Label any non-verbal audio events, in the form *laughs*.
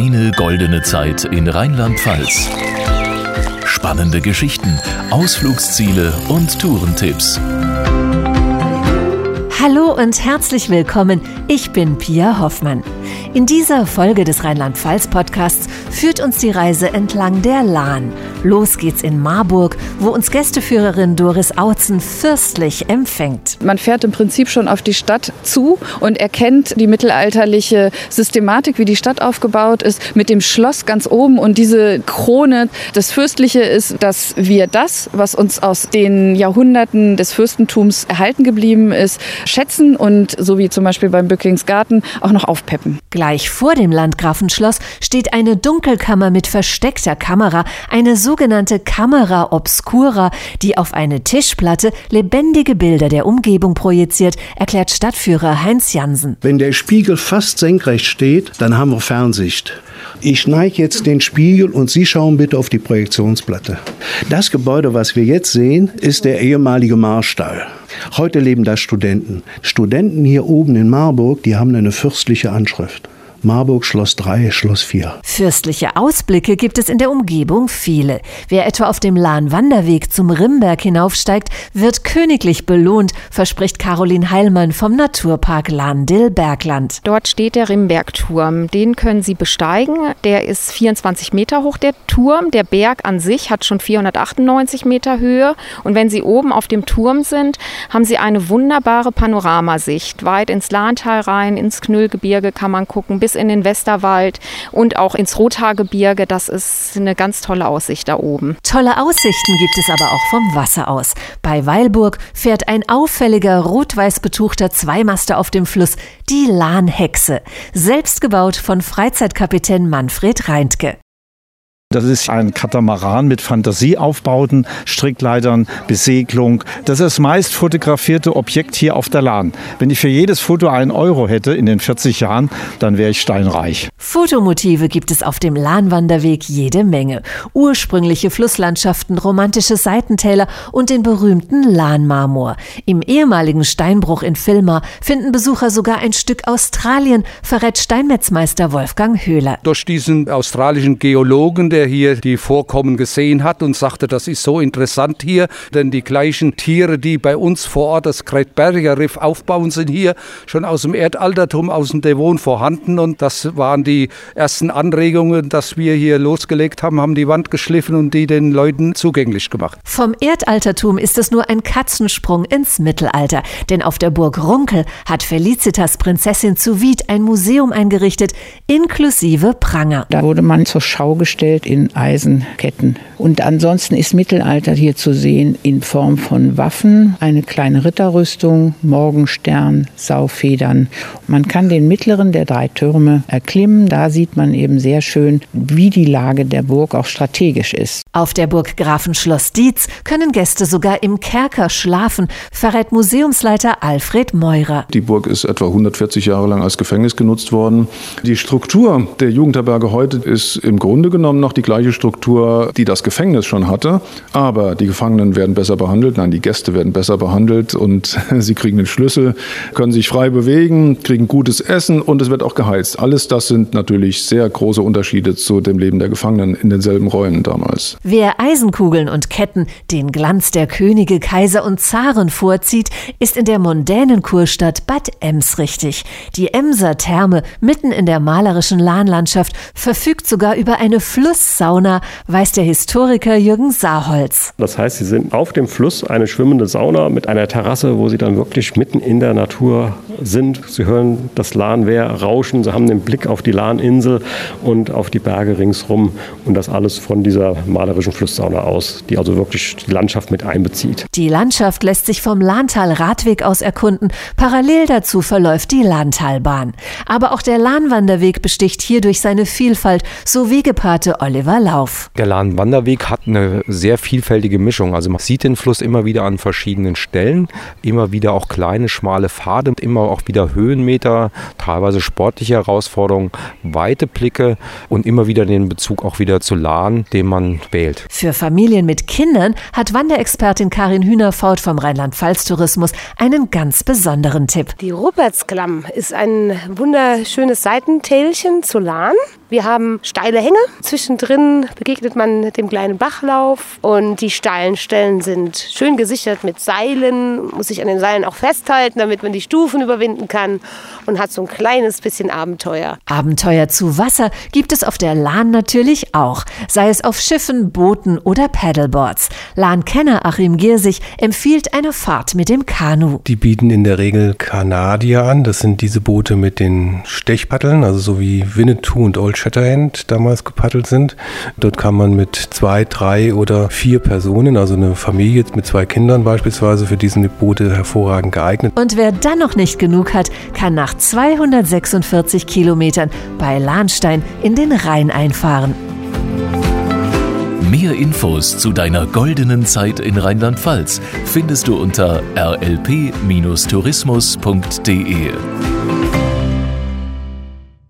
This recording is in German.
Deine goldene Zeit in Rheinland-Pfalz. Spannende Geschichten, Ausflugsziele und Tourentipps. Hallo und herzlich willkommen. Ich bin Pia Hoffmann. In dieser Folge des Rheinland-Pfalz-Podcasts führt uns die Reise entlang der Lahn. Los geht's in Marburg, wo uns Gästeführerin Doris Autzen fürstlich empfängt. Man fährt im Prinzip schon auf die Stadt zu und erkennt die mittelalterliche Systematik, wie die Stadt aufgebaut ist, mit dem Schloss ganz oben und diese Krone. Das Fürstliche ist, dass wir das, was uns aus den Jahrhunderten des Fürstentums erhalten geblieben ist, schätzen und so wie zum Beispiel beim Bückingsgarten auch noch aufpeppen. Gleich vor dem Landgrafenschloss steht eine Dunkelkammer mit versteckter Kamera, eine sogenannte Camera Obscura, die auf eine Tischplatte lebendige Bilder der Umgebung projiziert, erklärt Stadtführer Heinz Jansen. Wenn der Spiegel fast senkrecht steht, dann haben wir Fernsicht. Ich neige jetzt den Spiegel und Sie schauen bitte auf die Projektionsplatte. Das Gebäude, was wir jetzt sehen, ist der ehemalige Marstall. Heute leben da Studenten. Studenten hier oben in Marburg, die haben eine fürstliche Anschrift. Marburg Schloss 3, Schloss 4. Fürstliche Ausblicke gibt es in der Umgebung viele. Wer etwa auf dem Lahn-Wanderweg zum Rimberg hinaufsteigt, wird königlich belohnt, verspricht Caroline Heilmann vom Naturpark Lahn-Dill-Bergland. Dort steht der Rimbergturm. Den können Sie besteigen. Der ist 24 Meter hoch, der Turm. Der Berg an sich hat schon 498 Meter Höhe. Und wenn Sie oben auf dem Turm sind, haben Sie eine wunderbare Panoramasicht. Weit ins Lahntal rein, ins Knüllgebirge kann man gucken, bis bis in den Westerwald und auch ins Rothaargebirge. Das ist eine ganz tolle Aussicht da oben. Tolle Aussichten gibt es aber auch vom Wasser aus. Bei Weilburg fährt ein auffälliger rot-weiß betuchter Zweimaster auf dem Fluss, die Lahnhexe, selbst gebaut von Freizeitkapitän Manfred Reintke. Das ist ein Katamaran mit Fantasieaufbauten, Strickleitern, Besegelung. Das ist das meist fotografierte Objekt hier auf der Lahn. Wenn ich für jedes Foto einen Euro hätte in den 40 Jahren, dann wäre ich steinreich. Fotomotive gibt es auf dem Lahnwanderweg jede Menge. Ursprüngliche Flusslandschaften, romantische Seitentäler und den berühmten Lahnmarmor. Im ehemaligen Steinbruch in Filma finden Besucher sogar ein Stück Australien, verrät Steinmetzmeister Wolfgang Höhler. Durch diesen australischen Geologen, der der hier die Vorkommen gesehen hat und sagte, das ist so interessant hier, denn die gleichen Tiere, die bei uns vor Ort das Great Barrier Riff aufbauen, sind hier schon aus dem Erdaltertum, aus dem Devon vorhanden und das waren die ersten Anregungen, dass wir hier losgelegt haben, haben die Wand geschliffen und die den Leuten zugänglich gemacht. Vom Erdaltertum ist es nur ein Katzensprung ins Mittelalter, denn auf der Burg Runkel hat Felicitas Prinzessin zu Wied ein Museum eingerichtet, inklusive Pranger. Da wurde man zur Schau gestellt in Eisenketten. Und ansonsten ist Mittelalter hier zu sehen in Form von Waffen, eine kleine Ritterrüstung, Morgenstern, Saufedern. Man kann den mittleren der drei Türme erklimmen. Da sieht man eben sehr schön, wie die Lage der Burg auch strategisch ist. Auf der Burg Grafenschloss Dietz können Gäste sogar im Kerker schlafen, verrät Museumsleiter Alfred Meurer. Die Burg ist etwa 140 Jahre lang als Gefängnis genutzt worden. Die Struktur der Jugendherberge heute ist im Grunde genommen noch die die gleiche Struktur, die das Gefängnis schon hatte. Aber die Gefangenen werden besser behandelt, nein, die Gäste werden besser behandelt und *laughs* sie kriegen den Schlüssel, können sich frei bewegen, kriegen gutes Essen und es wird auch geheizt. Alles das sind natürlich sehr große Unterschiede zu dem Leben der Gefangenen in denselben Räumen damals. Wer Eisenkugeln und Ketten, den Glanz der Könige, Kaiser und Zaren vorzieht, ist in der mondänen Kurstadt Bad Ems richtig. Die Emser Therme, mitten in der malerischen Lahnlandschaft, verfügt sogar über eine Fluss Sauna, weiß der Historiker Jürgen Saarholz. Das heißt, Sie sind auf dem Fluss eine schwimmende Sauna mit einer Terrasse, wo Sie dann wirklich mitten in der Natur sind. Sie hören das Lahnwehr rauschen, Sie haben den Blick auf die Lahninsel und auf die Berge ringsrum und das alles von dieser malerischen Flusssauna aus, die also wirklich die Landschaft mit einbezieht. Die Landschaft lässt sich vom Lahntal-Radweg aus erkunden. Parallel dazu verläuft die Lahntalbahn. Aber auch der Lahnwanderweg besticht hier durch seine Vielfalt, so Wegepate Oliver Oliver Lauf. Der Lahn-Wanderweg hat eine sehr vielfältige Mischung. Also man sieht den Fluss immer wieder an verschiedenen Stellen, immer wieder auch kleine, schmale Pfade, immer auch wieder Höhenmeter, teilweise sportliche Herausforderungen, weite Blicke und immer wieder den Bezug auch wieder zu Lahn, den man wählt. Für Familien mit Kindern hat Wanderexpertin Karin Hühnerfaut vom Rheinland-Pfalz-Tourismus einen ganz besonderen Tipp. Die Rupertsklamm ist ein wunderschönes Seitentälchen zu Lahn. Wir haben steile Hänge. Zwischendrin begegnet man dem kleinen Bachlauf und die steilen Stellen sind schön gesichert mit Seilen, muss sich an den Seilen auch festhalten, damit man die Stufen überwinden kann und hat so ein kleines bisschen Abenteuer. Abenteuer zu Wasser gibt es auf der Lahn natürlich auch, sei es auf Schiffen, Booten oder Paddleboards. Lahn-Kenner Achim Giersig empfiehlt eine Fahrt mit dem Kanu. Die bieten in der Regel Kanadier an. Das sind diese Boote mit den Stechpaddeln, also so wie Winnetou und Old Shatterhand damals gepaddelt sind. Dort kann man mit zwei, drei oder vier Personen, also eine Familie mit zwei Kindern beispielsweise, für diese Boote hervorragend geeignet. Und wer dann noch nicht genug hat, kann nach 246 Kilometern bei Lahnstein in den Rhein einfahren. Mehr Infos zu deiner goldenen Zeit in Rheinland-Pfalz findest du unter rlp-tourismus.de.